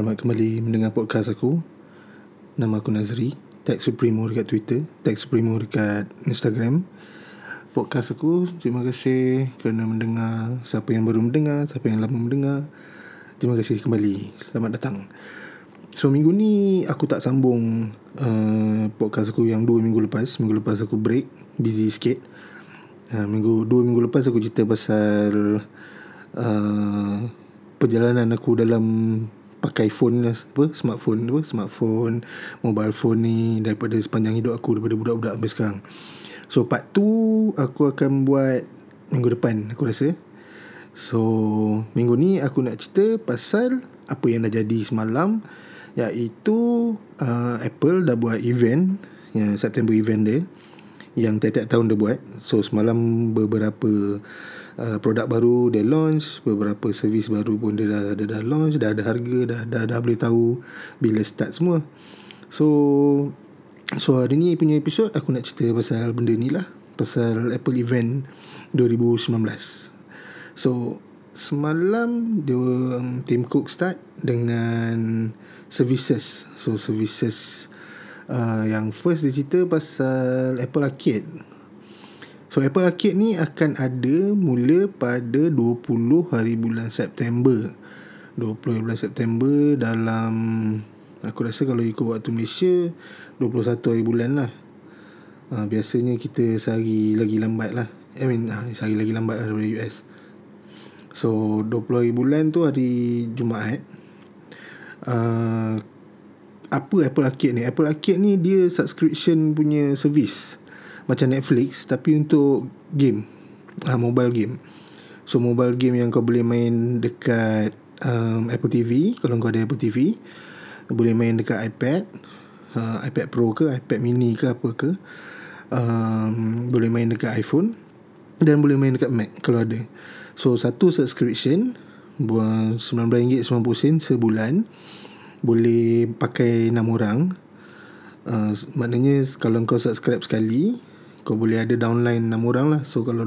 selamat kembali mendengar podcast aku. Nama aku Nazri. Tag Supremo dekat Twitter. Tag Supremo dekat Instagram. Podcast aku, terima kasih kerana mendengar. Siapa yang baru mendengar, siapa yang lama mendengar. Terima kasih kembali. Selamat datang. So, minggu ni aku tak sambung uh, podcast aku yang dua minggu lepas. Minggu lepas aku break. Busy sikit. Uh, minggu dua minggu lepas aku cerita pasal uh, perjalanan aku dalam pakai phone lah. Apa smartphone apa? Smartphone mobile phone ni daripada sepanjang hidup aku daripada budak-budak sampai sekarang. So part tu aku akan buat minggu depan aku rasa. So minggu ni aku nak cerita pasal apa yang dah jadi semalam iaitu uh, Apple dah buat event yang September event dia yang tiap-tiap tahun dia buat. So semalam beberapa Uh, produk baru dia launch beberapa servis baru pun dia dah, dia dah launch dah ada harga dah, dah dah boleh tahu bila start semua. So so hari ni punya episod aku nak cerita pasal benda ni lah. Pasal Apple event 2019 so semalam dia um, Tim Cook start dengan services. So services uh, yang first dia cerita pasal Apple Arcade So Apple Arcade ni akan ada mula pada 20 hari bulan September. 20 hari bulan September dalam aku rasa kalau ikut waktu Malaysia 21 hari bulan lah. Ha, biasanya kita sehari lagi lambat lah. I mean ha, sehari lagi lambat lah daripada US. So 20 hari bulan tu hari Jumaat. Uh, apa Apple Arcade ni? Apple Arcade ni dia subscription punya service macam Netflix tapi untuk game. Uh, mobile game. So mobile game yang kau boleh main dekat um, Apple TV kalau kau ada Apple TV boleh main dekat iPad uh, iPad Pro ke iPad mini ke apa ke um, boleh main dekat iPhone dan boleh main dekat Mac kalau ada. So satu subscription buat RM19.90 sebulan boleh pakai 6 orang. Uh, maknanya kalau kau subscribe sekali kau boleh ada downline 6 orang lah. So kalau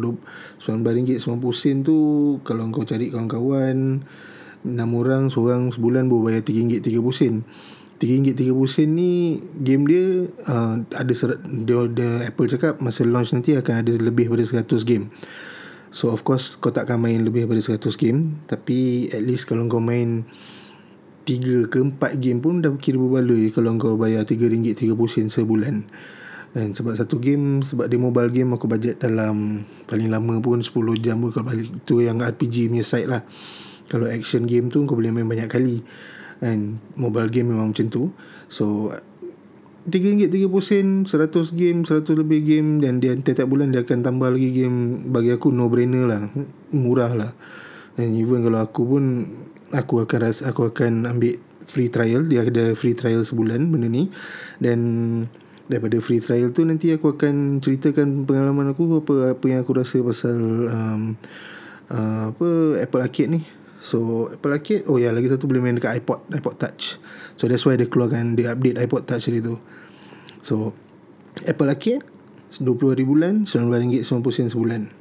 RM19.90 tu kalau kau cari kawan-kawan 6 orang seorang sebulan boleh bayar RM3.30 RM3.30 ni game dia uh, ada serat, dia, dia Apple cakap masa launch nanti akan ada lebih daripada 100 game. So of course kau takkan main lebih daripada 100 game. Tapi at least kalau kau main 3 ke 4 game pun dah kira berbaloi kalau kau bayar RM3.30 sebulan dan sebab satu game Sebab dia mobile game Aku bajet dalam Paling lama pun 10 jam pun Kalau balik. Itu yang RPG punya side lah. Kalau action game tu Kau boleh main banyak kali. And Mobile game memang macam tu. So RM3.30 100 game 100 lebih game. Dan dia tiap-tiap bulan Dia akan tambah lagi game. Bagi aku no brainer lah. Murah lah. And even kalau aku pun Aku akan rasa Aku akan ambil Free trial. Dia ada free trial sebulan Benda ni. Dan daripada free trial tu nanti aku akan ceritakan pengalaman aku apa apa yang aku rasa pasal um, uh, apa Apple Arcade ni. So Apple Arcade oh ya lagi satu boleh main dekat iPod iPod Touch. So that's why dia keluarkan dia update iPod Touch hari tu. So Apple Arcade 20 hari bulan RM19.90 sebulan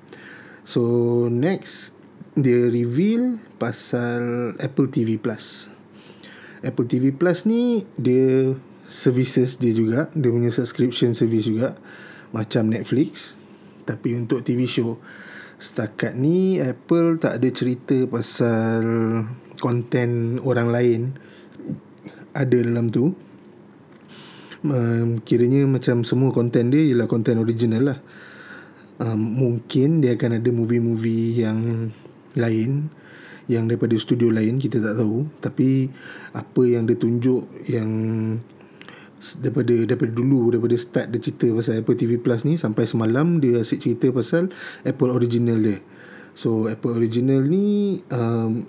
so next dia reveal pasal Apple TV Plus. Apple TV Plus ni dia services dia juga. Dia punya subscription service juga. Macam Netflix. Tapi untuk TV show. Setakat ni Apple tak ada cerita pasal konten orang lain ada dalam tu. Um, kiranya macam semua konten dia ialah konten original lah. Um, mungkin dia akan ada movie-movie yang lain yang daripada studio lain kita tak tahu. Tapi apa yang dia tunjuk yang daripada daripada dulu daripada start dia cerita pasal Apple TV Plus ni sampai semalam dia asyik cerita pasal Apple original dia. So Apple original ni um,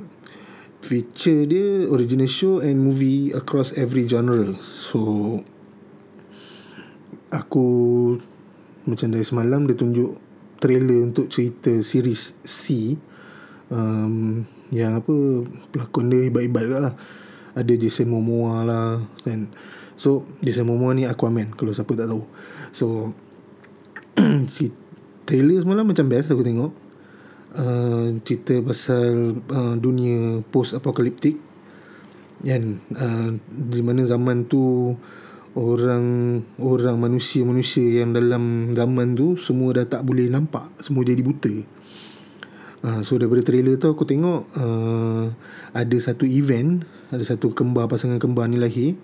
feature dia original show and movie across every genre. So aku macam dari semalam dia tunjuk trailer untuk cerita series C um, yang apa pelakon dia ibat-ibat lah. Ada Jason Momoa lah kan So Jason Momoa ni Aquaman Kalau siapa tak tahu. So si Trailer semalam macam best aku tengok. Uh, Cerita pasal uh, Dunia Post-apokaliptik kan uh, di mana zaman tu orang orang manusia-manusia yang dalam zaman tu semua dah tak boleh nampak semua jadi buta. Uh, so daripada trailer tu aku tengok uh, ada satu event ada satu kembar pasangan kembar ni lahir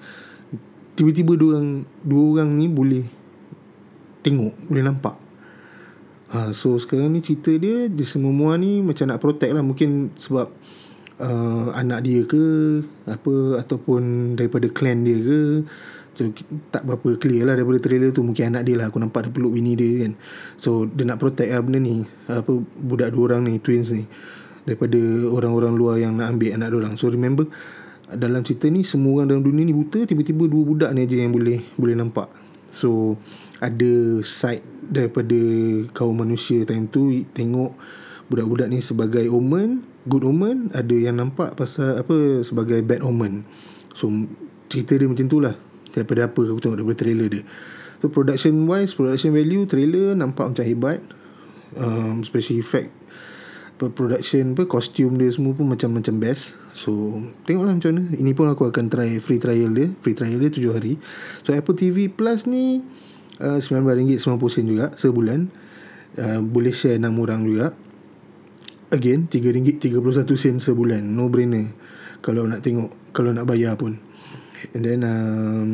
tiba-tiba dua orang dua orang ni boleh tengok boleh nampak. Ha, so sekarang ni cerita dia Dia semua ni macam nak protect lah. Mungkin sebab uh, Anak dia ke Apa Ataupun daripada clan dia ke. So tak berapa clear lah Daripada trailer tu. Mungkin anak dia lah Aku nampak dia peluk bini dia kan. So dia nak protect lah benda ni. Apa Budak dua orang ni Twins ni. Daripada orang-orang luar Yang nak ambil anak dia orang. So remember Dalam cerita ni Semua orang dalam dunia ni buta Tiba-tiba dua budak ni aja Yang boleh Boleh nampak. So Ada side daripada kaum manusia time tu tengok budak-budak ni sebagai omen good omen ada yang nampak pasal apa sebagai bad omen. So cerita dia macam tu lah. Daripada apa aku tengok daripada trailer dia. So production wise production value trailer nampak macam hebat. Um, special effect production apa costume dia semua pun macam-macam best. So tengoklah macam mana. Ini pun aku akan try free trial dia. Free trial dia 7 hari. So Apple TV Plus ni uh, RM19.90 juga sebulan. Uh, boleh share 6 orang juga. Again RM3.31 sebulan. No brainer. Kalau nak tengok kalau nak bayar pun. And then um,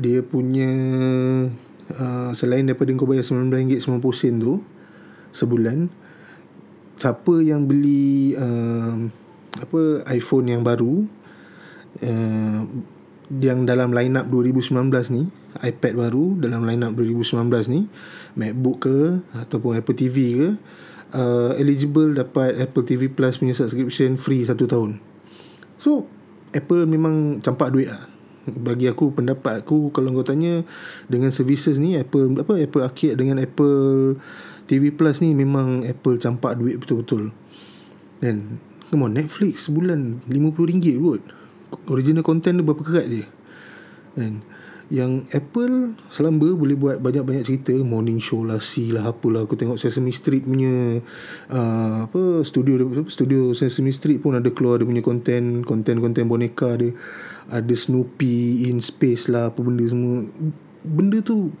dia punya uh, selain daripada kau bayar RM19.90 tu sebulan siapa yang beli uh, apa iPhone yang baru uh, yang dalam line up 2019 ni iPad baru dalam line up 2019 ni MacBook ke ataupun Apple TV ke uh, eligible dapat Apple TV Plus punya subscription free satu tahun. So Apple memang campak duit lah. Bagi aku pendapat aku kalau kau tanya dengan services ni Apple apa Apple Arcade dengan Apple TV Plus ni memang Apple campak duit betul-betul. Dan come on Netflix sebulan RM50 kot. Original content dia berapa kerat je. Kan yang Apple selamba boleh buat banyak-banyak cerita. Morning show lah si lah apalah aku tengok Sesame Street punya uh, apa studio studio Sesame Street pun ada keluar dia punya content. Content-content boneka dia. Ada Snoopy in space lah apa benda semua. Benda tu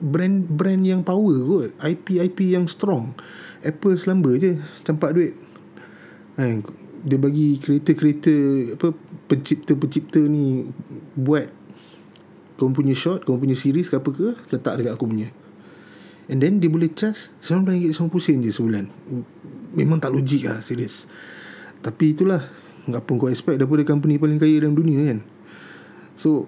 brand brand yang power kot. IP IP yang strong. Apple selamba je campak duit. Kan dia bagi kereta-kereta apa pencipta-pencipta ni buat. Kau punya shot Kau punya series ke apa ke Letak dekat aku punya. And then dia boleh charge RM19.90 je sebulan. Memang tak logik lah Serius Tapi itulah Apa kau expect Daripada company paling kaya dalam dunia kan. So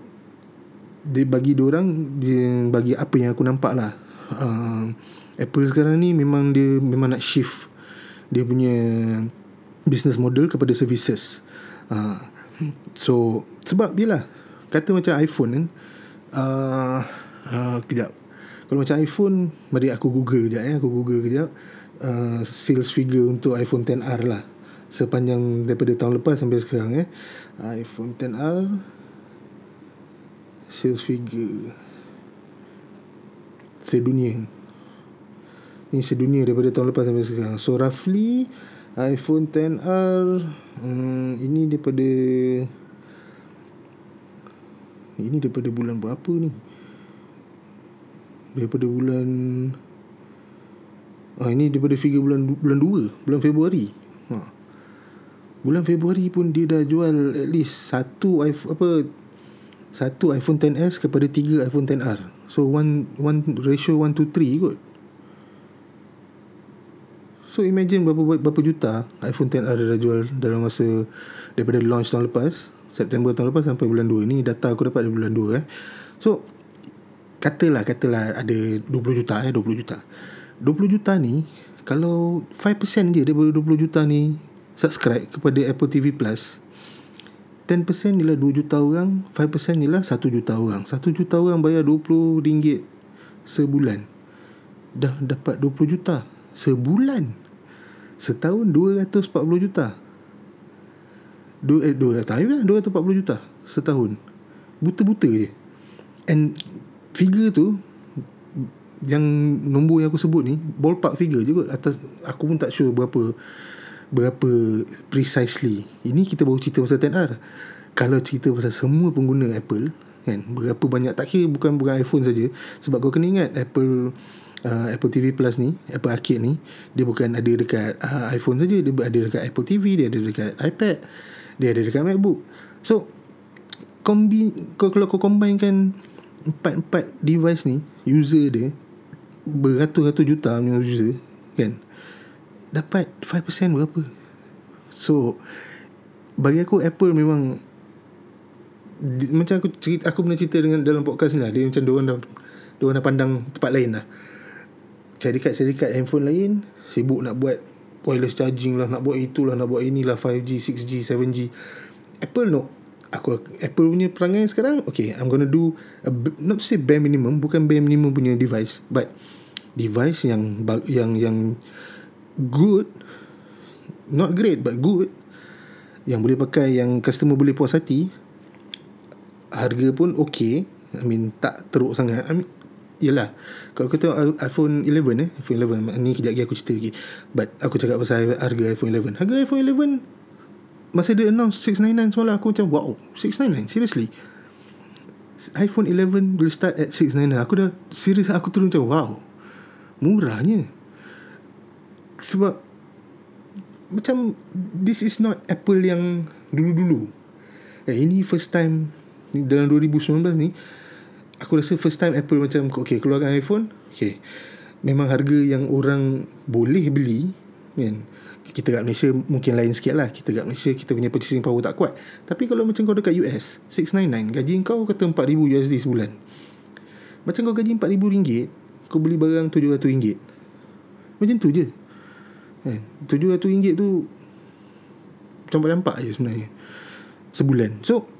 Dia bagi orang Dia bagi apa yang aku nampak lah uh, Apple sekarang ni Memang dia Memang nak shift Dia punya Business model kepada services uh, So Sebab bila Kata macam iPhone kan uh, uh, Kejap Kalau macam iPhone Mari aku google kejap ya. Aku google kejap uh, Sales figure untuk iPhone 10R lah Sepanjang daripada tahun lepas sampai sekarang eh. iPhone 10R Sales figure Sedunia Ini sedunia daripada tahun lepas sampai sekarang So roughly iPhone 10R hmm, Ini daripada ini daripada bulan berapa ni Daripada bulan Ah ini daripada figure bulan bulan 2, bulan Februari. Ha. Bulan Februari pun dia dah jual at least satu iPhone apa satu iPhone 10s kepada tiga iPhone 10R. So one one ratio 1 to 3 kot. So imagine berapa berapa juta iPhone 10R dia dah jual dalam masa daripada launch tahun lepas. September tahun lepas sampai bulan 2 ni data aku dapat dari bulan 2 eh. So katalah katalah ada 20 juta eh 20 juta. 20 juta ni kalau 5% je daripada 20 juta ni subscribe kepada Apple TV Plus 10% ialah 2 juta orang 5% ialah 1 juta orang 1 juta orang bayar 20 ringgit sebulan dah dapat 20 juta sebulan setahun 240 juta Dua, eh, dua tak lah, 240 juta setahun. Buta-buta je. And figure tu yang nombor yang aku sebut ni ballpark figure je kot atas aku pun tak sure berapa berapa precisely. Ini kita baru cerita pasal 10R. Kalau cerita pasal semua pengguna Apple kan berapa banyak tak kira bukan bukan iPhone saja sebab kau kena ingat Apple uh, Apple TV Plus ni Apple Arcade ni dia bukan ada dekat uh, iPhone saja dia ada dekat Apple TV dia ada dekat iPad dia ada dekat MacBook so kombi kau kalau kau combine kan empat-empat device ni user dia beratus-ratus juta punya user kan dapat 5% berapa? So bagi aku Apple memang di, macam aku cerita aku pernah cerita dengan dalam podcast ni lah. Dia macam dia orang dah dia orang dah pandang tempat lain lah. Syarikat-syarikat handphone lain sibuk nak buat wireless charging lah nak buat itulah nak buat inilah 5G 6G 7G Apple no. Aku Apple punya perangai sekarang okay I'm gonna do a, not say bare minimum bukan bare minimum punya device but device yang yang yang good not great but good yang boleh pakai yang customer boleh puas hati harga pun okay. I mean tak teruk sangat. I mean Yelah. Kalau kata iPhone 11 eh? iPhone 11 Ni kejap lagi aku cerita lagi. But aku cakap pasal harga iPhone 11 Harga iPhone 11 Masa dia announce 699 semalam Aku macam wow 699 Seriously? iPhone 11 will start at 699 Aku dah Serius aku turun macam wow Murahnya Sebab Macam This is not Apple yang Dulu-dulu. Eh, Ini first time dalam 2019 ni aku rasa first time Apple macam okay keluarkan iPhone okay. Memang harga yang orang boleh beli kan? Kita kat Malaysia mungkin lain sikit lah. Kita kat Malaysia kita punya purchasing power tak kuat. Tapi kalau macam kau dekat US 699 gaji kau kata 4000 USD sebulan. Macam kau gaji 4000 ringgit kau beli barang 700 ringgit. Macam tu je kan 700 ringgit tu campak-campak je sebenarnya sebulan. So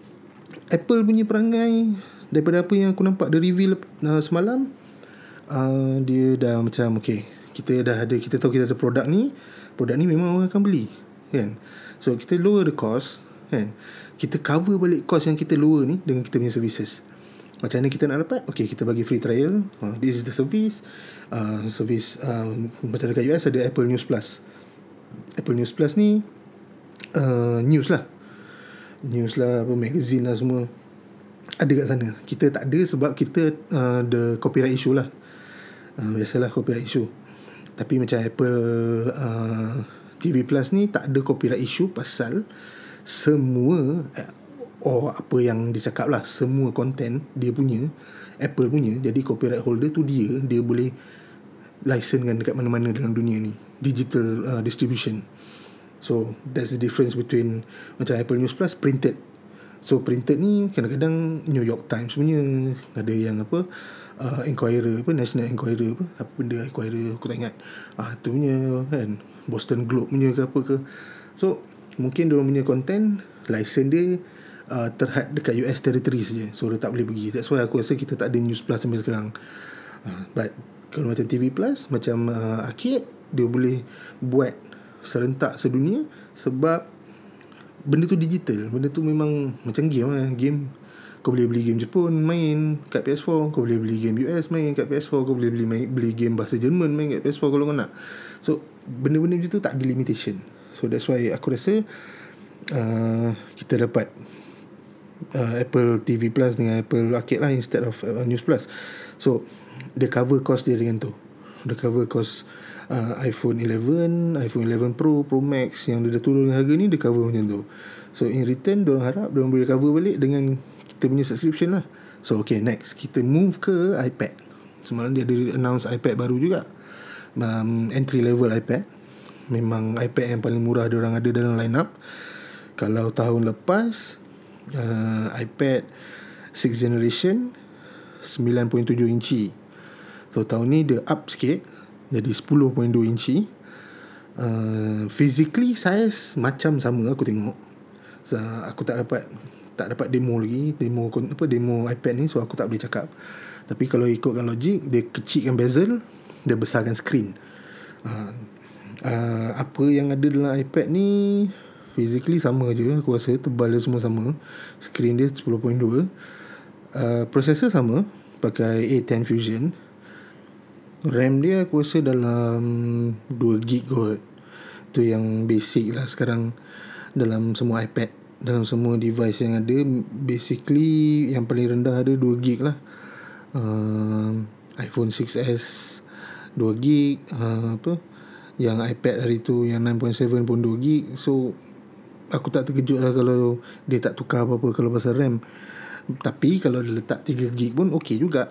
Apple punya perangai daripada apa yang aku nampak dari reveal uh, semalam uh, dia dah macam okay kita dah ada kita tahu kita ada produk ni produk ni memang orang akan beli kan? So kita lower the cost kan? Kita cover balik cost yang kita lower ni dengan kita punya services. Macam mana kita nak dapat? Okay kita bagi free trial. Uh, this is the service uh, service uh, macam dekat US ada Apple News Plus. Apple News Plus ni uh, news lah. News lah apa magazine lah semua. Ada kat sana. Kita tak ada sebab kita uh, the copyright issue lah. Uh, biasalah copyright issue. Tapi macam Apple uh, TV Plus ni tak ada copyright issue pasal semua oh apa yang dia cakap lah semua content dia punya Apple punya jadi copyright holder tu dia dia boleh license kan dekat mana-mana dalam dunia ni digital uh, distribution So that's the difference between macam Apple News Plus printed. So printed ni kadang-kadang New York Times punya ada yang apa uh, Enquirer apa National Enquirer apa apa benda Enquirer aku tak ingat. Ah tu punya kan Boston Globe punya ke apa ke. So mungkin dia punya content license dia uh, terhad dekat US territory saja. So dia tak boleh pergi. That's why aku rasa kita tak ada News Plus sampai sekarang. Uh, but kalau macam TV Plus macam uh, Arcade dia boleh buat serentak sedunia sebab benda tu digital benda tu memang macam game lah game kau boleh beli game Jepun main kat PS4 kau boleh beli game US main kat PS4 kau boleh beli main, beli game bahasa Jerman main kat PS4 kalau kau nak so benda-benda macam tu tak ada limitation so that's why aku rasa uh, kita dapat uh, Apple TV Plus dengan Apple Arcade lah instead of uh, News Plus so dia cover cost dia dengan tu dia cover cost uh, iPhone 11, iPhone 11 Pro, Pro Max yang dia dah turun harga ni dia cover macam tu. So in return dia orang harap dia orang boleh cover balik dengan kita punya subscription lah. So okay next kita move ke iPad. Semalam dia ada announce iPad baru juga. Um, entry level iPad. Memang iPad yang paling murah dia orang ada dalam lineup. Kalau tahun lepas uh, iPad 6th generation 9.7 inci. So tahun ni dia up sikit jadi 10.2 inci. Uh, Physically size Macam sama aku tengok. So, Aku tak dapat Tak dapat demo lagi Demo apa demo iPad ni So aku tak boleh cakap. Tapi kalau ikutkan logik Dia kecilkan bezel Dia besarkan screen. Uh, uh, Apa yang ada dalam iPad ni Physically sama je Aku rasa tebal dia semua sama. Screen dia 10.2 uh, Processor sama Pakai A10 Fusion. RAM dia aku rasa dalam 2 gig kot. Itu yang basic lah sekarang Dalam semua iPad Dalam semua device yang ada. Basically Yang paling rendah ada 2 gig lah. Uh, iPhone 6s 2 gig. Uh, Apa? Yang iPad hari tu Yang 9.7 pun 2 gig. So Aku tak terkejut lah Kalau Dia tak tukar apa-apa Kalau pasal RAM. Tapi Kalau dia letak 3 gig pun Okay juga.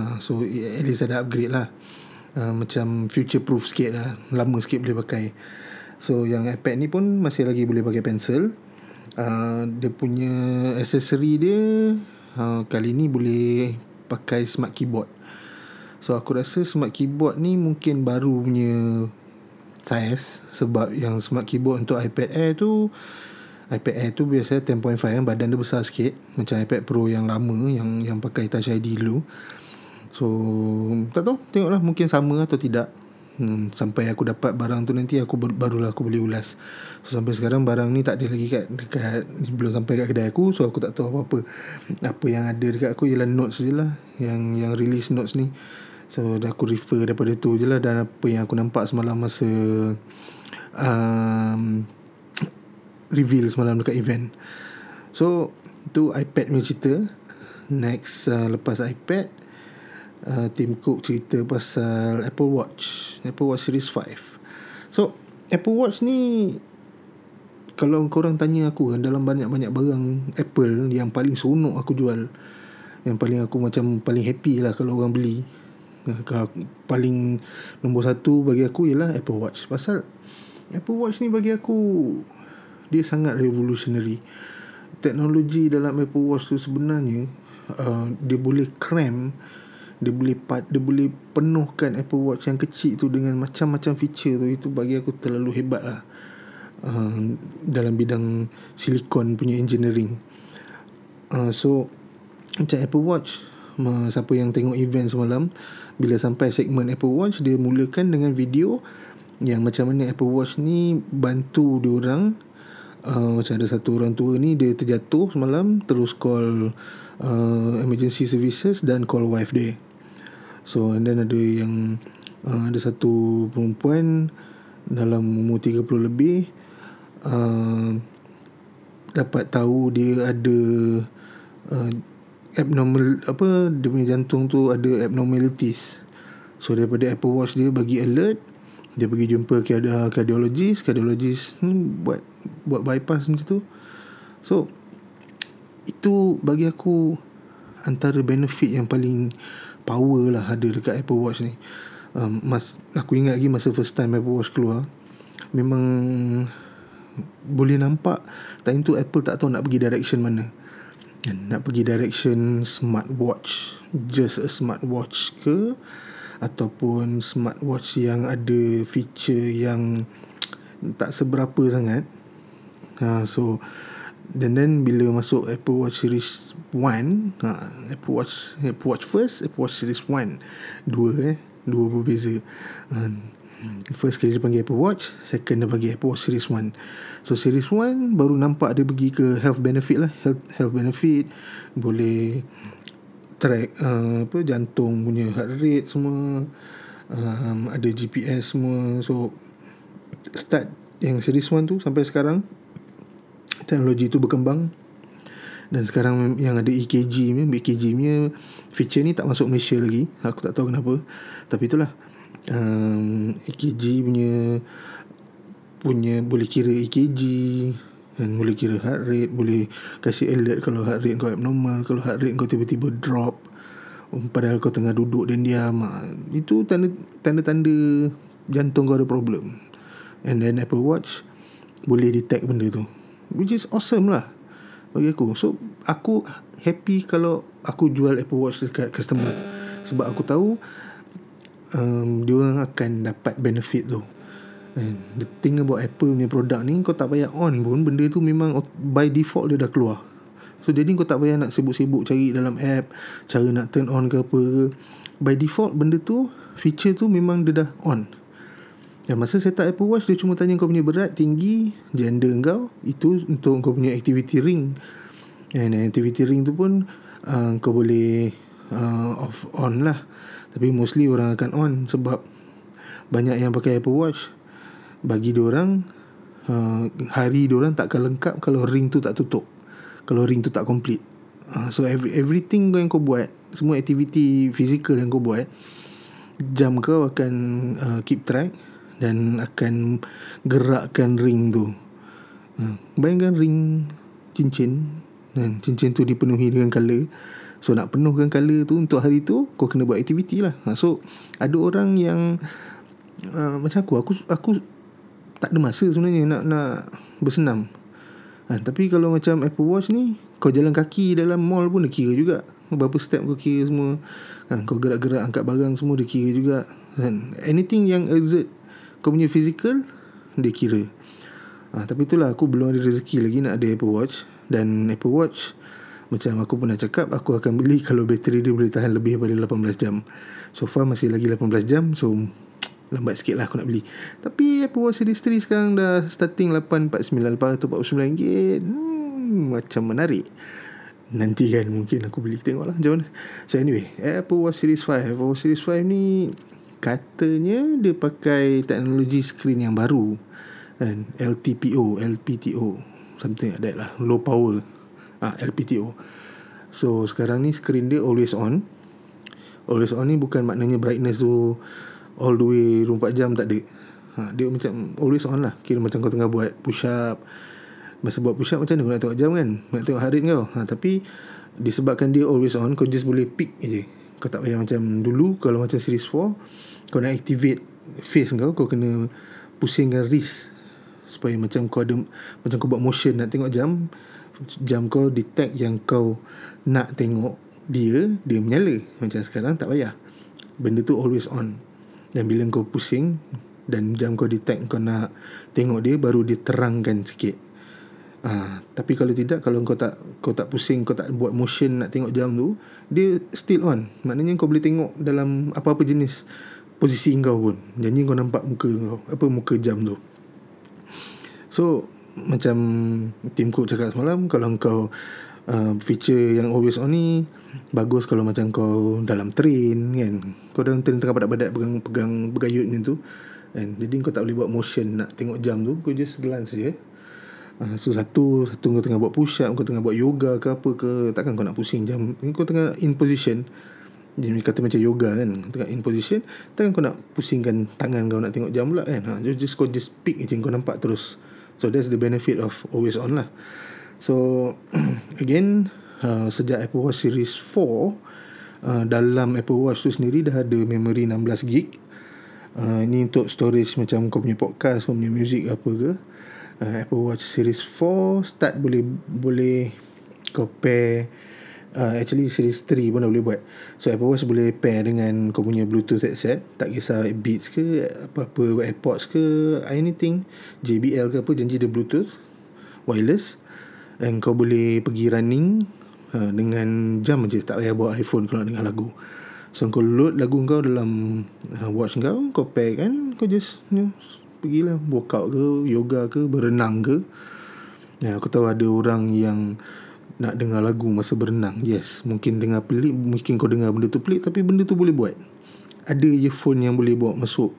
Uh, So at least ada upgrade lah. Uh, macam future proof sikit lah. Lama sikit boleh pakai. So yang iPad ni pun masih lagi boleh pakai pencil uh, dia punya accessory dia uh, kali ni boleh pakai smart keyboard. So aku rasa smart keyboard ni mungkin baru punya size sebab yang smart keyboard untuk iPad Air tu iPad Air tu biasa 10.5 kan badan dia besar sikit. Macam iPad Pro yang lama yang yang pakai Touch ID dulu. So Tak tahu Tengoklah mungkin sama atau tidak. Hmm, Sampai aku dapat barang tu nanti aku Barulah aku boleh ulas. So sampai sekarang barang ni tak ada lagi kat Dekat Belum sampai kat kedai aku So aku tak tahu apa-apa. Apa yang ada dekat aku Ialah notes je lah Yang yang release notes ni So aku refer daripada tu je lah. Dan apa yang aku nampak semalam masa um, Reveal semalam dekat event. So Tu iPad punya cerita. Next uh, Lepas iPad uh, Tim Cook cerita pasal Apple Watch. Apple Watch Series 5 So Apple Watch ni Kalau korang tanya aku kan Dalam banyak-banyak barang Apple Yang paling seronok aku jual Yang paling aku macam Paling happy lah Kalau orang beli Paling Nombor satu bagi aku Ialah Apple Watch. Pasal Apple Watch ni bagi aku Dia sangat revolutionary. Teknologi dalam Apple Watch tu sebenarnya uh, Dia boleh cram dia boleh part, dia boleh penuhkan Apple Watch yang kecil tu dengan macam-macam feature tu itu bagi aku terlalu hebat lah. Uh, dalam bidang silikon punya engineering. Uh, so macam Apple Watch uh, siapa yang tengok event semalam bila sampai segmen Apple Watch dia mulakan dengan video yang macam mana Apple Watch ni bantu dia orang uh, macam ada satu orang tua ni dia terjatuh semalam terus call uh, emergency services dan call wife dia. So and then ada yang uh, Ada satu perempuan Dalam umur 30 lebih uh, Dapat tahu dia ada uh, Abnormal Apa Dia punya jantung tu ada abnormalities. So daripada Apple Watch dia bagi alert Dia pergi jumpa cardiologist Cardiologist hmm, Buat Buat bypass macam tu. So Itu bagi aku Antara benefit yang paling power lah ada dekat Apple Watch ni. Um, mas, aku ingat lagi masa first time Apple Watch keluar memang boleh nampak time tu Apple tak tahu nak pergi direction mana nak pergi direction smartwatch just a smartwatch ke? Ataupun smartwatch yang ada feature yang tak seberapa sangat? Ha, so dan then bila masuk Apple Watch Series 1 ha, Apple Watch Apple Watch first Apple Watch Series 1 Dua eh? Dua berbeza. Ha, First kali dia panggil Apple Watch Second dia panggil Apple Watch Series 1 So Series 1 Baru nampak dia pergi ke Health benefit lah. Health, health benefit Boleh Track uh, Apa Jantung punya heart rate semua um, Ada GPS semua. So Start Yang Series 1 tu Sampai sekarang teknologi tu berkembang. Dan sekarang yang ada EKG ni EKG punya feature ni tak masuk Malaysia lagi. Aku tak tahu kenapa. Tapi itulah um, EKG punya punya boleh kira EKG dan boleh kira heart rate boleh kasih alert kalau heart rate kau abnormal kalau heart rate kau tiba-tiba drop padahal kau tengah duduk dan diam ah, itu tanda tanda-tanda jantung kau ada problem. And then Apple Watch boleh detect benda tu Which is awesome lah Bagi aku. So aku happy kalau Aku jual Apple Watch dekat customer. Sebab aku tahu um, Dia orang akan dapat benefit tu. And the thing about Apple punya produk ni Kau tak payah on pun Benda tu memang By default dia dah keluar. So jadi kau tak payah nak sibuk-sibuk Cari dalam app Cara nak turn on ke apa ke. By default benda tu Feature tu memang dia dah on. Dan masa set up Apple Watch Dia cuma tanya kau punya berat Tinggi Gender kau Itu untuk kau punya activity ring. And activity ring tu pun uh, Kau boleh uh, Off on lah Tapi mostly orang akan on Sebab Banyak yang pakai Apple Watch. Bagi orang uh, hari orang takkan lengkap kalau ring tu tak tutup. Kalau ring tu tak complete. Uh, so every, everything yang kau buat semua aktiviti fizikal yang kau buat jam kau akan uh, keep track dan akan gerakkan ring tu. Uh, bayangkan ring cincin dan cincin tu dipenuhi dengan color So nak penuhkan color tu Untuk hari tu Kau kena buat aktiviti lah. Ha, So Ada orang yang uh, Macam aku Aku aku Tak ada masa sebenarnya Nak nak Bersenam. Ha, Tapi kalau macam Apple Watch ni Kau jalan kaki Dalam mall pun Dia kira juga. Berapa step kau kira semua. Ha, Kau gerak-gerak Angkat barang semua Dia kira juga. Dan Anything yang exert Kau punya physical Dia kira. Ha, Tapi itulah Aku belum ada rezeki lagi Nak ada Apple Watch. Dan Apple Watch macam aku pernah cakap Aku akan beli Kalau bateri dia boleh tahan Lebih daripada 18 jam. So far masih lagi 18 jam So Lambat sikit lah aku nak beli. Tapi Apple Watch Series 3 sekarang Dah starting 849 849 ringgit. Hmm, Macam menarik. Nanti kan mungkin aku beli Tengok lah macam mana. So anyway Apple Watch Series 5 Apple Watch Series 5 ni Katanya Dia pakai teknologi screen yang baru. Kan LTPO LPTO Something like that lah. Low power ah, LPTO So sekarang ni screen dia always on. Always on ni bukan maknanya brightness tu All the way 24 jam tak ada. Ha, Dia macam always on lah. Kira macam kau tengah buat push up Masa buat push up macam mana kau nak tengok jam kan? Nak tengok heart rate kau. Ha, Tapi disebabkan dia always on Kau just boleh pick je Kau tak payah macam dulu Kalau macam series 4 Kau nak activate face kau Kau kena pusingkan wrist Supaya macam kau ada Macam kau buat motion nak tengok jam jam kau detect yang kau nak tengok dia dia menyala. Macam sekarang tak payah. Benda tu always on. Dan bila kau pusing dan jam kau detect kau nak tengok dia baru dia terangkan sikit. Ha, tapi kalau tidak kalau kau tak kau tak pusing kau tak buat motion nak tengok jam tu dia still on. Maknanya kau boleh tengok dalam apa-apa jenis posisi kau pun. Jadi kau nampak muka kau apa muka jam tu. So macam Tim Cook cakap semalam kalau kau uh, feature yang always on ni bagus kalau macam kau dalam train kan? Kau dalam train tengah badak-badak pegang pegang bergayut ni tu kan? Jadi kau tak boleh buat motion nak tengok jam tu kau just glance je uh, so satu satu kau tengah buat push up kau tengah buat yoga ke apa ke takkan kau nak pusing jam kau tengah in position. Jadi kata macam yoga kan? Tengah in position Takkan kau nak pusingkan Tangan kau nak tengok jam pula kan? Ha, Just kau just pick je Kau nampak terus So that's the benefit of always on lah. So again uh, sejak Apple Watch Series 4 uh, dalam Apple Watch tu sendiri dah ada memory 16 gig. Uh, ini untuk storage macam kau punya podcast, kau punya music apa ke. Uh, Apple Watch Series 4 start boleh boleh kau pair uh, actually series 3 pun dah boleh buat. So Apple Watch boleh pair dengan kau punya bluetooth headset. Tak kisah beats ke apa-apa airpods ke anything. JBL ke apa janji dia bluetooth wireless. Dan kau boleh pergi running uh, dengan jam je tak payah bawa iPhone kalau nak dengar lagu. So kau load lagu kau dalam uh, watch kau kau pair kan kau just you know, pergilah workout ke yoga ke berenang ke. Ya, aku tahu ada orang yang nak dengar lagu masa berenang yes. Mungkin dengar pelik mungkin kau dengar benda tu pelik tapi benda tu boleh buat. Ada je phone yang boleh bawa masuk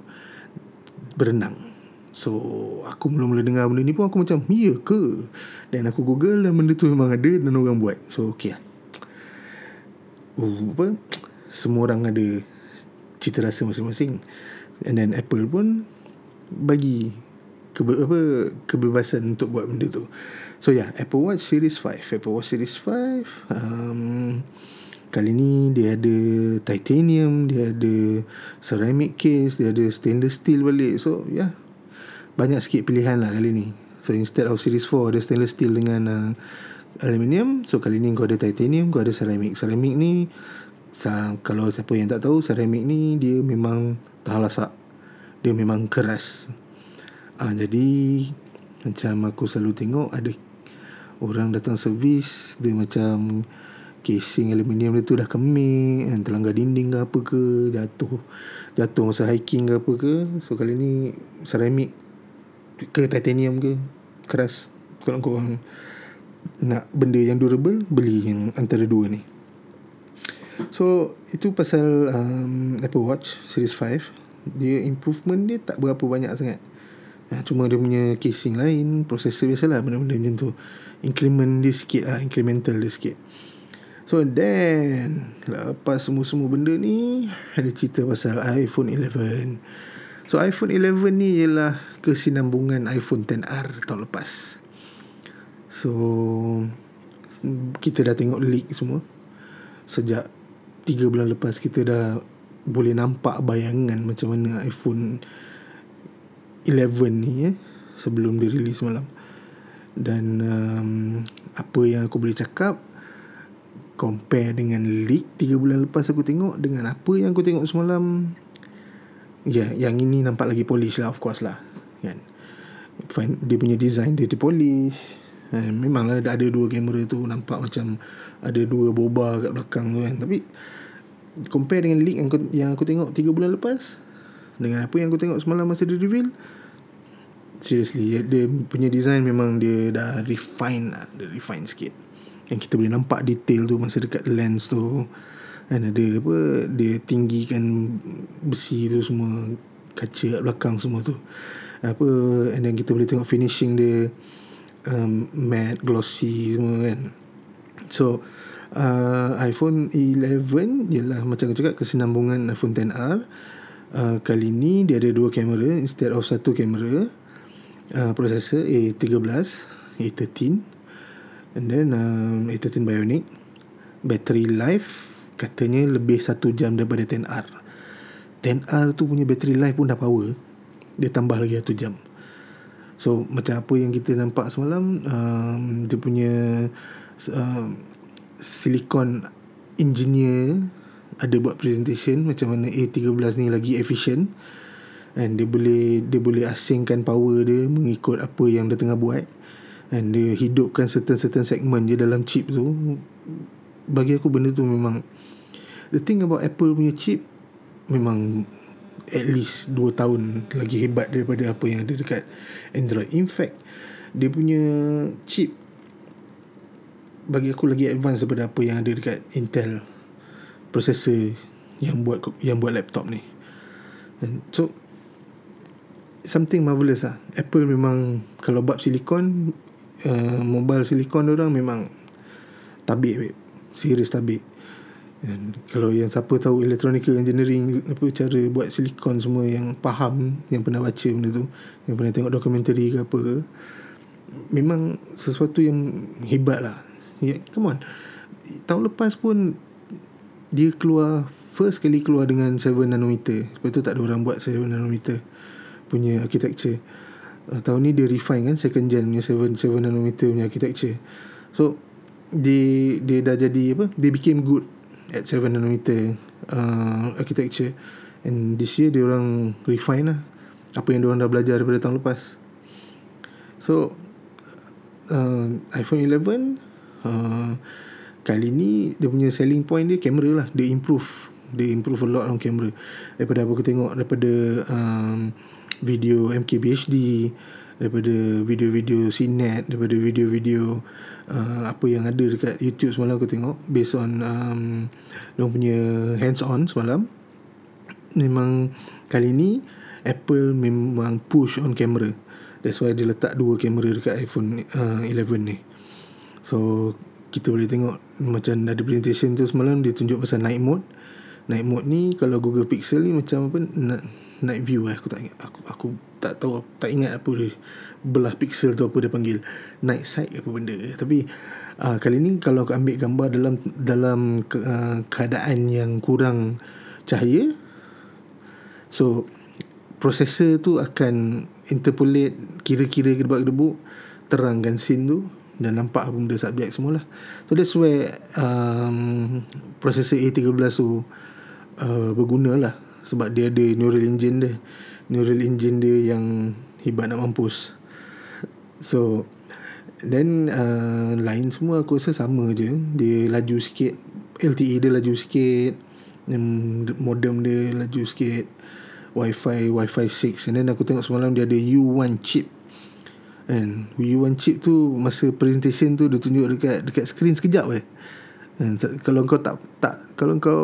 berenang. So aku mula-mula dengar benda ni pun aku macam ya ke? Dan aku google dan benda tu memang ada dan orang buat. So okay lah. Uh, apa? Semua orang ada cita rasa masing-masing. And then Apple pun bagi kebe, apa kebebasan untuk buat benda tu So yeah, Apple Watch Series 5. Apple Watch Series 5 um, kali ni dia ada titanium, dia ada ceramic case, dia ada stainless steel balik. So yeah, banyak sikit pilihan lah kali ni. So instead of Series 4 ada stainless steel dengan uh, aluminium. So kali ni kau ada titanium, kau ada ceramic. Ceramic ni kalau siapa yang tak tahu ceramic ni dia memang tahan lasak. Dia memang keras. Uh, jadi macam aku selalu tengok ada orang datang servis dia macam casing aluminium dia tu dah kemik kan terlanggar dinding ke apa ke jatuh jatuh masa hiking ke apa ke. So kali ni ceramic ke titanium ke keras. Kalau kau nak benda yang durable beli yang antara dua ni. So itu pasal um, Apple Watch Series 5 dia improvement dia tak berapa banyak sangat ha, Cuma dia punya casing lain Processor biasalah Benda-benda macam tu. Increment dia sikit lah Incremental dia sikit. So then Lepas semua-semua benda ni Ada cerita pasal iPhone 11 So iPhone 11 ni ialah Kesinambungan iPhone 10R tahun lepas. So Kita dah tengok leak semua. Sejak 3 bulan lepas Kita dah Boleh nampak bayangan Macam mana iPhone 11 ni eh, Sebelum dia release malam Dan um, Apa yang aku boleh cakap Compare dengan leak 3 bulan lepas aku tengok Dengan apa yang aku tengok semalam Ya, yeah, yang ini nampak lagi polish lah of course lah. Kan. Fine, dia punya design dia dipolish. Eh, memanglah ada dua kamera tu nampak macam ada dua boba kat belakang tu kan. Tapi compare dengan leak yang aku, yang aku tengok 3 bulan lepas dengan apa yang aku tengok semalam masa dia reveal seriously dia punya design memang dia dah refine lah dia refine sikit. Yang kita boleh nampak detail tu masa dekat lens tu. Kan ada apa dia tinggikan besi tu semua kaca kat belakang semua tu. Apa and then kita boleh tengok finishing dia um, matte glossy semua kan. So uh, iPhone 11 ialah macam aku cakap kesinambungan iPhone 10R uh, kali ni dia ada dua kamera instead of satu kamera. Uh, processor A13 A13 and then um, A13 Bionic. Battery life katanya lebih satu jam daripada 10R 10R tu punya battery life pun dah power. Dia tambah lagi satu jam. So macam apa yang kita nampak semalam um, dia punya um, silicon engineer ada buat presentation macam mana A13 ni lagi efficient. And dia boleh dia boleh asingkan power dia mengikut apa yang dia tengah buat. And dia hidupkan certain-certain segment je dalam chip tu. Bagi aku benda tu memang the thing about Apple punya chip memang at least 2 tahun lagi hebat daripada apa yang ada dekat Android. In fact, dia punya chip bagi aku lagi advance daripada apa yang ada dekat Intel processor yang buat yang buat laptop ni. And so something marvelous lah. Apple memang kalau bab silikon uh, mobile silikon orang memang tabik babe. Serius tabik. Dan kalau yang siapa tahu electronical engineering apa cara buat silikon semua yang faham yang pernah baca benda tu yang pernah tengok dokumentari ke apa ke memang sesuatu yang hebat lah ya, come on tahun lepas pun dia keluar first kali keluar dengan 7 nanometer. Sebab tu tak ada orang buat 7 nanometer punya architecture. Uh, tahun ni dia refine kan second gen punya 7, 7 nanometer punya architecture. So dia dia dah jadi apa dia became good at 7 nanometer uh, architecture. And this year dia orang refine lah apa yang dia orang dah belajar daripada tahun lepas. So uh, iPhone 11 uh, kali ni dia punya selling point dia kamera lah. Dia improve. Dia improve a lot on camera. Daripada apa aku tengok daripada um, video MKBHD daripada video-video CNET daripada video-video uh, apa yang ada dekat YouTube semalam aku tengok based on um, dia punya hands on semalam memang kali ni Apple memang push on camera. That's why dia letak dua kamera dekat iPhone uh, 11 ni. So kita boleh tengok macam ada presentation tu semalam dia tunjuk pasal night mode. Night mode ni kalau Google Pixel ni macam apa night view eh aku tak ingat. Aku aku tak tahu tak ingat apa dia belah pixel tu apa dia panggil. Night sight apa benda. Tapi uh, kali ni kalau aku ambil gambar dalam dalam ke, uh, keadaan yang kurang cahaya so processor tu akan interpolate kira-kira gedebak-gedebuk terangkan scene tu dan nampak apa benda subjek semualah. So that's where um, processor A13 tu uh, berguna lah sebab dia ada neural engine dia. Neural engine dia yang hebat nak mampus. So then uh, lain semua aku rasa sama je. Dia laju sikit. LTE dia laju sikit. Modem dia laju sikit. Wifi wifi 6 and then aku tengok semalam dia ada U1 chip and U1 chip tu masa presentation tu dia tunjuk dekat dekat screen sekejap eh kalau kau tak tak kalau kau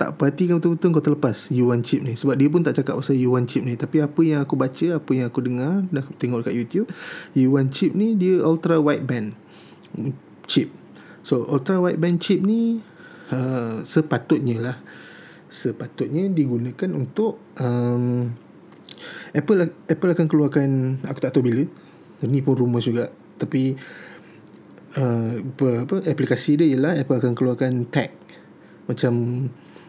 tak perhatikan betul-betul kau terlepas. U1 chip ni. Sebab dia pun tak cakap pasal U1 chip ni. Tapi apa yang aku baca apa yang aku dengar dah tengok dekat YouTube U1 chip ni dia ultra wideband chip. So ultra wideband chip ni uh, sepatutnya lah. Sepatutnya digunakan untuk um, Apple Apple akan keluarkan aku tak tahu bila ni pun rumor juga. Tapi Uh, apa, aplikasi dia ialah Apple akan keluarkan tag. Macam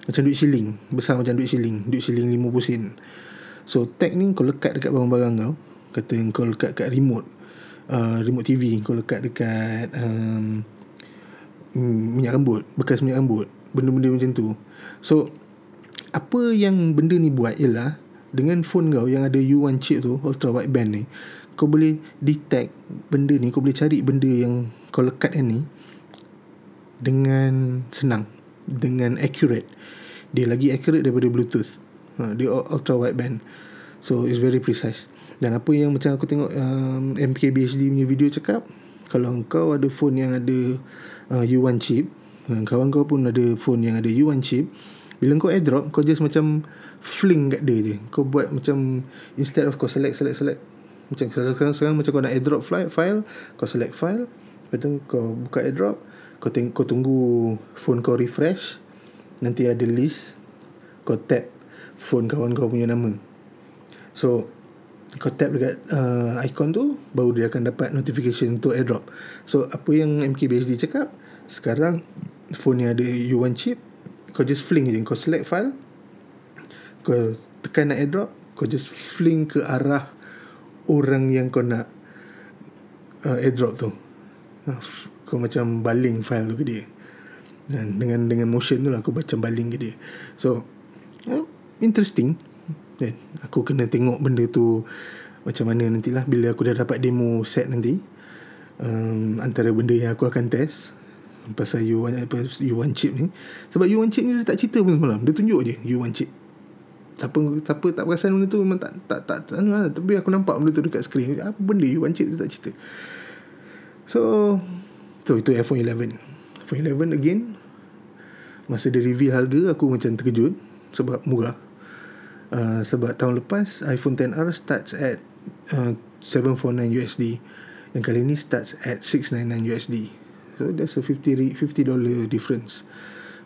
macam duit shilling. Besar macam duit shilling. Duit shilling 50 sen. So tag ni kau lekat dekat barang-barang kau. Kata kau lekat kat remote. Uh, remote TV kau lekat dekat um, minyak rambut. Bekas minyak rambut. Benda-benda macam tu. So apa yang benda ni buat ialah dengan phone kau yang ada U1 chip tu ultra wideband ni kau boleh detect benda ni kau boleh cari benda yang kau lekat ni dengan senang dengan accurate. Dia lagi accurate daripada bluetooth. Ha, dia ultra wideband. So it's very precise. Dan apa yang macam aku tengok um, MKBHD punya video cakap kalau kau ada phone yang ada uh, U1 chip kawan kau pun ada phone yang ada U1 chip bila kau airdrop kau just macam fling kat dia je. Kau buat macam instead of kau select select select macam sekarang, sekarang macam kau nak airdrop file, file kau select file Lepas tu kau buka airdrop Kau, teng- kau tunggu phone kau refresh Nanti ada list Kau tap phone kawan kau punya nama. So Kau tap dekat uh, icon tu Baru dia akan dapat notification untuk airdrop. So apa yang MKBHD cakap Sekarang Phone yang ada U1 chip Kau just fling je. Kau select file Kau tekan nak airdrop Kau just fling ke arah Orang yang kau nak uh, Airdrop tu. Kau macam baling file tu ke dia. Dan dengan dengan motion tu lah aku macam baling ke dia. So uh, interesting. Dan aku kena tengok benda tu macam mana nantilah bila aku dah dapat demo set nanti. Um, antara benda yang aku akan test pasal U1 apa U1 chip ni. Sebab U1 chip ni dia tak cerita pun semalam. Dia tunjuk je U1 chip siapa siapa tak perasan benda tu memang tak tak tak, tak, tak, tak tapi aku nampak benda tu dekat skrin. Apa benda U1 chip dia tak cerita? So tu itu iPhone 11 iPhone 11 again. Masa dia reveal harga Aku macam terkejut Sebab murah. Uh, Sebab tahun lepas iPhone 10R starts at uh, 749 USD Yang kali ni starts at 699 USD So that's a 50 50 dollar difference.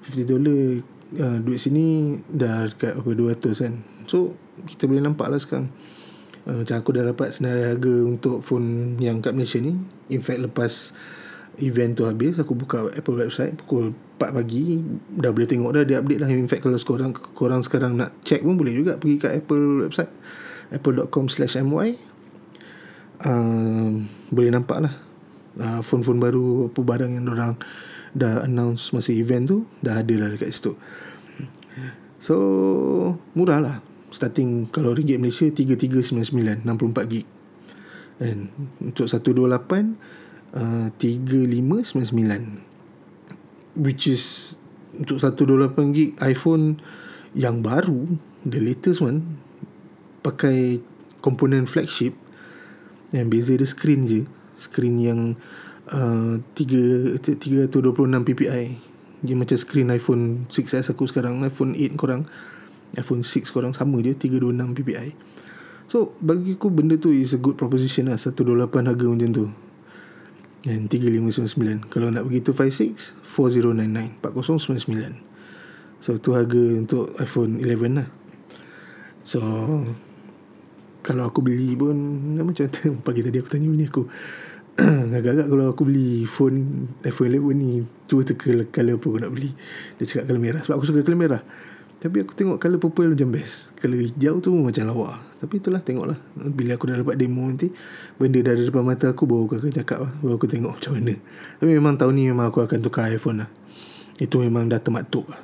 50 dollar uh, Duit sini Dah dekat apa 200 kan. So kita boleh nampak lah sekarang uh, Macam aku dah dapat senarai harga Untuk phone yang kat Malaysia ni. In fact lepas Event tu habis Aku buka Apple website Pukul 4 pagi Dah boleh tengok dah Dia update lah. In fact kalau korang, korang sekarang nak check pun Boleh juga Pergi kat Apple website Apple.com slash my uh, Boleh nampak lah uh, Phone-phone baru Apa barang yang orang Dah announce masa event tu Dah ada lah dekat situ. So Murah lah. Starting kalau ringgit Malaysia 3399 64 gig. Dan untuk 128 uh, 3599 which is untuk 128 gig iPhone yang baru the latest one pakai komponen flagship yang beza dia screen je. Screen yang uh, 3 326 ppi dia macam screen iPhone 6s aku sekarang. iPhone 8 korang iPhone 6 korang sama je 326 ppi so bagi aku benda tu is a good proposition lah 128 harga macam tu. Dan 3599 kalau nak pergi 256 4099 4099 so tu harga untuk iPhone 11 lah. So kalau aku beli pun macam pagi tadi aku tanya bini aku agak-agak kalau aku beli phone iPhone 11 ni tu teka color apa aku nak beli. Dia cakap color merah sebab aku suka color merah. Tapi aku tengok colour purple macam best. Colour hijau tu macam lawa Tapi itulah tengoklah. Bila aku dah dapat demo nanti Benda dah ada depan mata aku Baru aku akan cakap lah. Baru aku tengok macam mana. Tapi memang tahun ni Memang aku akan tukar iPhone lah. Itu memang dah termaktub lah.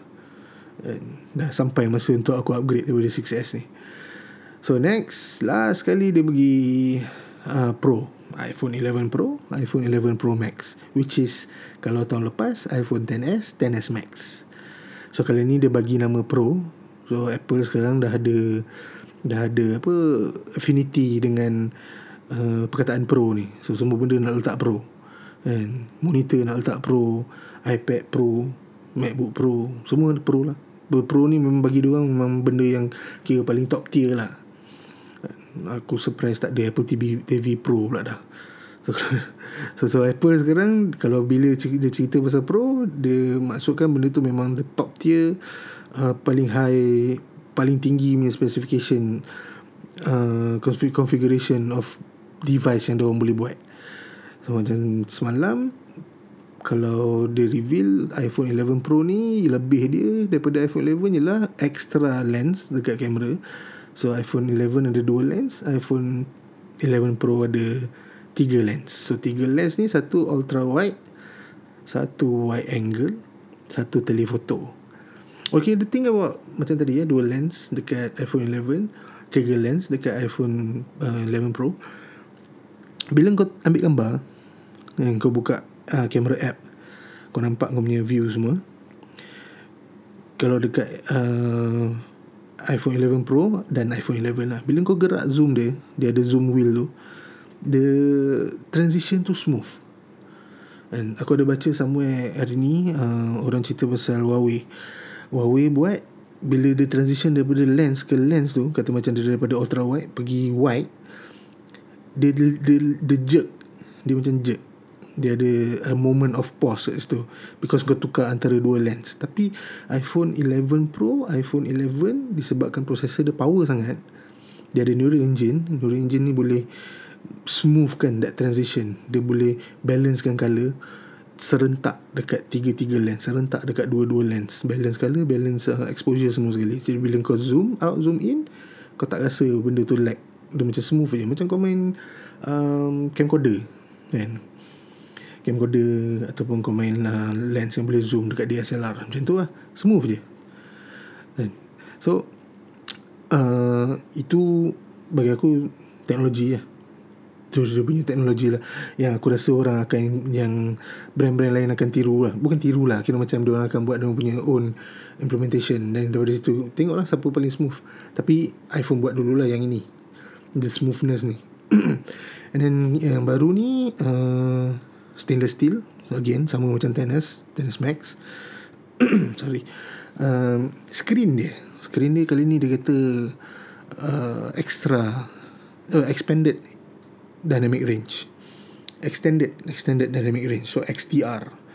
Dah sampai masa untuk aku upgrade Daripada 6S ni. So next Last sekali dia bagi uh, Pro iPhone 11 Pro iPhone 11 Pro Max Which is Kalau tahun lepas iPhone 10s 10s Max So kali ni dia bagi nama Pro. So Apple sekarang dah ada dah ada apa affinity dengan uh, perkataan Pro ni. So semua benda nak letak Pro. kan monitor nak letak pro iPad pro MacBook pro semua pro lah Pro ni memang bagi dia orang memang benda yang kira paling top tier lah aku surprise tak ada Apple TV TV Pro pula dah. So, so, so Apple sekarang kalau bila dia cerita pasal Pro dia masukkan benda tu memang the top tier uh, paling high paling tinggi punya specification uh, configuration of device yang dia orang boleh buat. So macam semalam kalau dia reveal iPhone 11 Pro ni lebih dia daripada iPhone 11 ialah extra lens dekat kamera So iPhone 11 ada dua lens iPhone 11 Pro ada tiga lens. So tiga lens ni Satu ultra wide Satu wide angle Satu telephoto. Okay the thing about Macam tadi ya Dua lens dekat iPhone 11 Tiga lens dekat iPhone uh, 11 Pro Bila kau ambil gambar yang Kau buka uh, Camera app Kau nampak kau punya view semua Kalau dekat uh, iPhone 11 Pro dan iPhone 11 lah. Bila kau gerak zoom dia, dia ada zoom wheel tu. The transition tu smooth. And aku ada baca somewhere hari ni uh, orang cerita pasal Huawei. Huawei buat bila dia transition daripada lens ke lens tu, kata macam dia daripada ultra wide pergi wide, dia dia, dia, dia jerk. Dia macam jerk dia ada a moment of pause kat situ. Because kau tukar antara dua lens. Tapi iPhone 11 Pro iPhone 11 disebabkan prosesor dia power sangat. Dia ada neural engine. Neural engine ni boleh smoothkan that transition. Dia boleh balancekan color serentak dekat tiga-tiga lens serentak dekat dua-dua lens. Balance color balance uh, exposure semua sekali. Jadi bila kau zoom out zoom in kau tak rasa benda tu lag. Dia macam smooth je macam kau main um, camcorder kan camcorder ataupun kau main uh, lens yang boleh zoom dekat DSLR macam tu lah. Smooth je. Kan? So uh, itu bagi aku teknologi lah. Dia punya teknologi lah. Yang aku rasa orang akan yang brand-brand lain akan tiru lah. Bukan tiru lah. Kira macam dia orang akan buat dia punya own implementation. Dan daripada situ tengoklah siapa paling smooth. Tapi iPhone buat dulu lah yang ini. The smoothness ni. And then yang baru ni uh, stainless steel again sama macam tennis tennis max. Sorry. Um, screen dia. Screen dia kali ni dia kata uh, extra uh, expanded dynamic range. Extended extended dynamic range. So XDR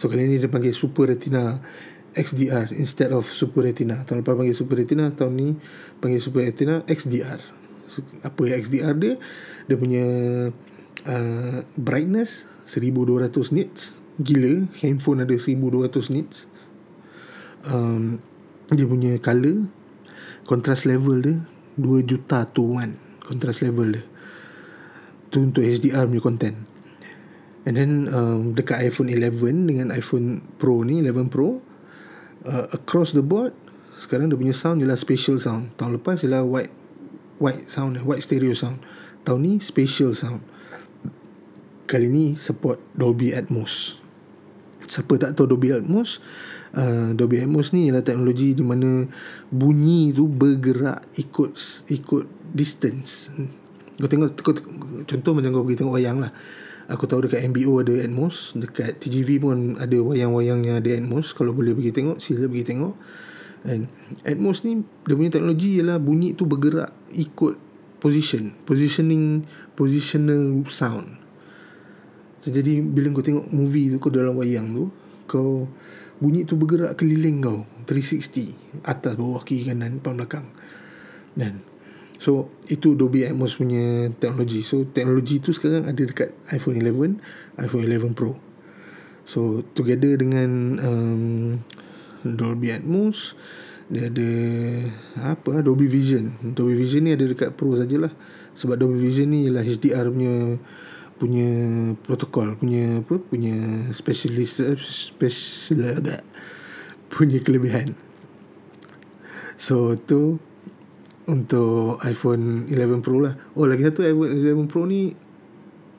so kali ni dia panggil super retina XDR instead of super retina. Tahun lepas panggil super retina tahun ni panggil super retina XDR so, apa ya XDR dia? Dia punya uh, brightness 1200 nits. Gila handphone ada 1200 nits. Um, dia punya color contrast level dia 2 juta to 1 contrast level dia. Tu untuk HDR punya content. And then um, dekat iPhone 11 dengan iPhone Pro ni 11 Pro uh, across the board sekarang dia punya sound ialah spatial sound. Tahun lepas ialah white white sound white stereo sound. Tahun ni spatial sound kali ni support Dolby Atmos. Siapa tak tahu Dolby Atmos? Uh, Dolby Atmos ni ialah teknologi di mana bunyi tu bergerak ikut ikut distance. Kau tengok kau, contoh macam kau pergi tengok wayang lah. Aku tahu dekat MBO ada Atmos, dekat TGV pun ada wayang-wayang yang ada Atmos. Kalau boleh pergi tengok, sila pergi tengok. And Atmos ni dia punya teknologi ialah bunyi tu bergerak ikut position, positioning, positional sound. Jadi bila kau tengok movie tu kau dalam wayang tu kau bunyi tu bergerak keliling kau 360 atas bawah kiri kanan depan belakang. Dan so itu Dolby Atmos punya teknologi. So teknologi tu sekarang ada dekat iPhone 11 iPhone 11 Pro. So together dengan um, Dolby Atmos dia ada apa Dolby Vision. Dolby Vision ni ada dekat Pro sajalah. Sebab Dolby Vision ni ialah HDR punya punya protokol punya apa punya specialist eh, special punya kelebihan. So tu untuk iPhone 11 Pro lah. Oh lagi satu iPhone 11 Pro ni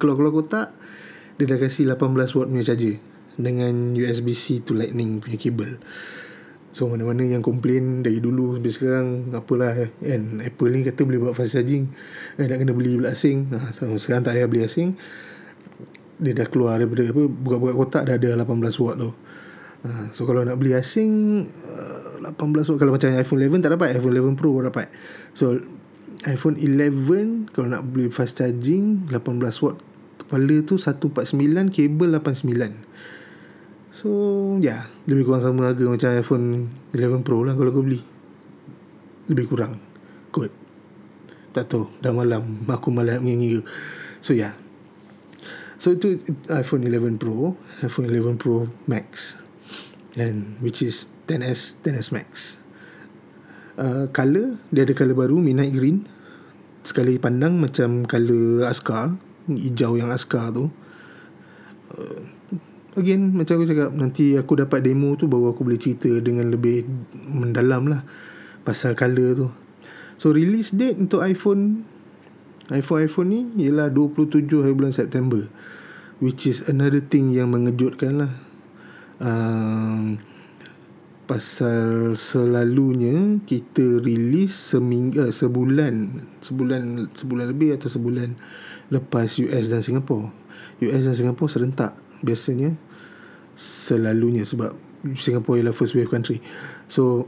kalau kalau kotak dia dah kasih 18 watt punya charger dengan USB-C to lightning punya kabel So mana-mana yang komplain dari dulu sampai sekarang Apalah kan Apple ni kata boleh buat fast charging eh, Nak kena beli asing ha, so, Sekarang tak payah beli asing dia dah keluar daripada apa buka-buka kotak dah ada 18 watt tu. Uh, so kalau nak beli asing uh, 18 watt kalau macam iPhone 11 tak dapat iPhone 11 Pro dapat. So iPhone 11 kalau nak beli fast charging 18 watt kepala tu 149 kabel 89. So ya yeah, lebih kurang sama harga macam iPhone 11 Pro lah kalau kau beli. Lebih kurang. Kot. Tak tahu dah malam aku malam menyanyi ke. So ya. Yeah. So itu iPhone 11 Pro, iPhone 11 Pro Max and which is 10s 10s Max. Uh, color dia ada color baru midnight green. Sekali pandang macam color Aska, hijau yang Aska tu. Uh, again macam aku cakap nanti aku dapat demo tu baru aku boleh cerita dengan lebih mendalam lah pasal color tu. So release date untuk iPhone iPhone iPhone ni ialah 27 hari bulan September which is another thing yang mengejutkan lah. Um, pasal selalunya kita release seminggu uh, sebulan sebulan sebulan lebih atau sebulan lepas US dan Singapore. US dan Singapore serentak biasanya selalunya sebab Singapore ialah first wave country. So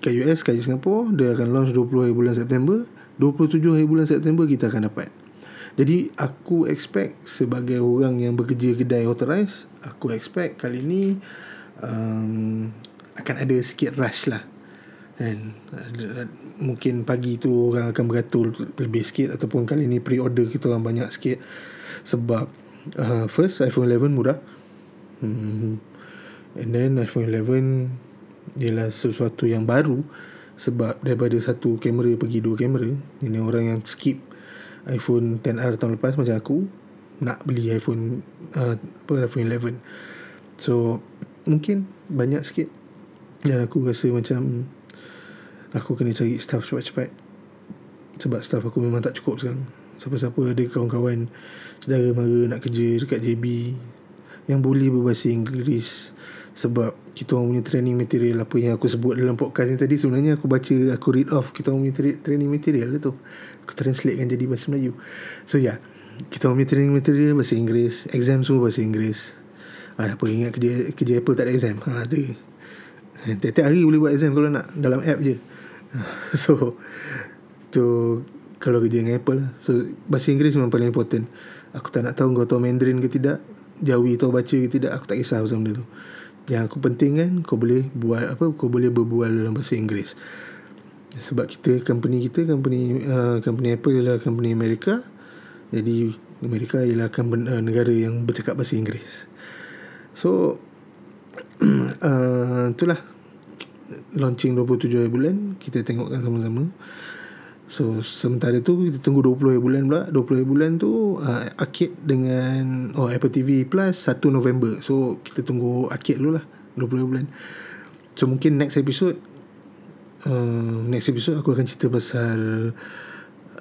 kat US kat Singapore dia akan launch 20 hari bulan September, 27 hari bulan September kita akan dapat. Jadi aku expect sebagai orang yang bekerja kedai authorized, aku expect kali ni um, akan ada sikit rush lah. And mungkin pagi tu orang akan beratur lebih sikit ataupun kali ni pre-order kita orang banyak sikit sebab uh, first iPhone 11 murah. Hmm. and then iPhone 11 ialah sesuatu yang baru sebab daripada satu kamera pergi dua kamera. Ini orang yang skip iPhone 10R tahun lepas macam aku nak beli iPhone uh, apa iPhone 11 so mungkin banyak sikit dan aku rasa macam aku kena cari staff cepat-cepat sebab staff aku memang tak cukup sekarang siapa-siapa ada kawan-kawan saudara mara nak kerja dekat JB yang boleh berbahasa Inggeris sebab kita orang punya training material apa yang aku sebut dalam podcast ni tadi sebenarnya aku baca aku read off kita orang punya training material lah tu. Aku translate kan jadi bahasa Melayu. So yeah, kita orang punya training material bahasa Inggeris exam semua bahasa Inggeris. Ah, apa ingat kerja, kerja Apple tak ada exam? Ha, tu tiap-tiap hari boleh buat exam kalau nak dalam app je. So tu kalau kerja dengan Apple lah. so bahasa Inggeris memang paling important. Aku tak nak tahu kau tahu Mandarin ke tidak Jawi tahu baca ke tidak aku tak kisah pasal benda tu. Yang aku penting kan kau boleh buat apa kau boleh berbual dalam bahasa Inggeris. Sebab kita company kita company uh, company Apple ialah company Amerika jadi Amerika ialah company, uh, negara yang bercakap bahasa Inggeris. So uh, itulah. Launching 27 bulan kita tengokkan sama-sama So sementara tu kita tunggu 20 hari bulan pula. 20 hari bulan tu uh, Arcade dengan Oh Apple TV Plus 1 November. So kita tunggu Arcade dulu lah 20 hari bulan. So mungkin next episode uh, Next episode aku akan cerita pasal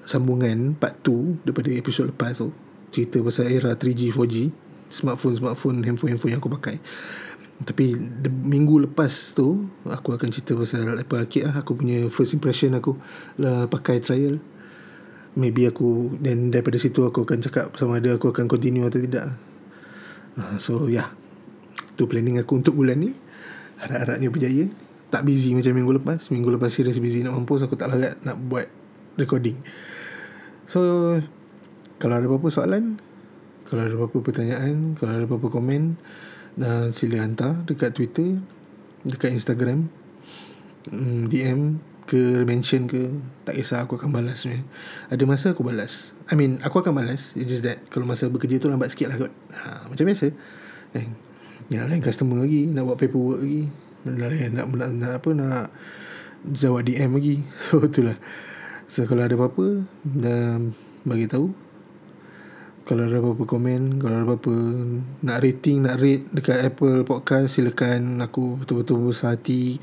Sambungan part 2 Daripada episode lepas tu. Cerita pasal era 3G 4G Smartphone-smartphone Handphone-handphone yang aku pakai tapi minggu lepas tu Aku akan cerita pasal Apple Arcade lah. Aku punya first impression aku lah Pakai trial. Maybe aku Dan daripada situ aku akan cakap Sama ada aku akan continue atau tidak. Uh, So yeah Tu planning aku untuk bulan ni. Harap-harapnya berjaya. Tak busy macam minggu lepas. Minggu lepas serius busy nak mampus Aku tak larat nak buat recording. So Kalau ada apa-apa soalan Kalau ada apa-apa pertanyaan Kalau ada apa-apa komen uh, sila hantar dekat Twitter, dekat Instagram, um, mm, DM ke mention ke tak kisah aku akan balas ni. Ada masa aku balas. I mean aku akan balas. It's just that kalau masa bekerja tu lambat sikit lah kot. Ha, macam biasa. Eh, yang lain customer lagi nak buat paperwork lagi. Nak, nak, nak, nak apa nak jawab DM lagi. So itulah. So kalau ada apa-apa dan bagi tahu kalau ada apa-apa komen Kalau ada apa-apa Nak rating Nak rate Dekat Apple Podcast Silakan Aku betul-betul besar hati.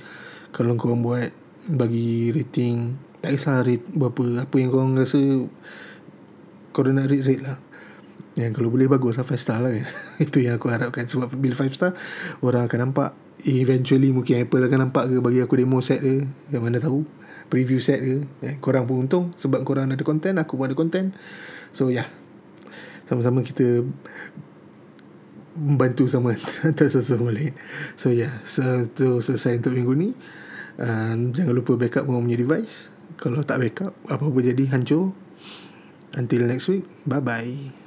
Kalau korang buat Bagi rating. Tak kisah rate Berapa Apa yang korang rasa Korang nak rate Rate lah. Yang kalau boleh bagus lah 5 star lah kan. Itu yang aku harapkan. Sebab bila 5 star Orang akan nampak. Eventually mungkin Apple akan nampak ke Bagi aku demo set ke. Yang mana tahu. Preview set ke. Eh, Korang pun untung Sebab korang ada content Aku pun ada content. So yeah sama-sama kita membantu sama antara satu sama lain. So yeah, so itu selesai untuk minggu ni. Uh, jangan lupa backup orang punya device. Kalau tak backup, apa-apa jadi hancur. Until next week, bye-bye.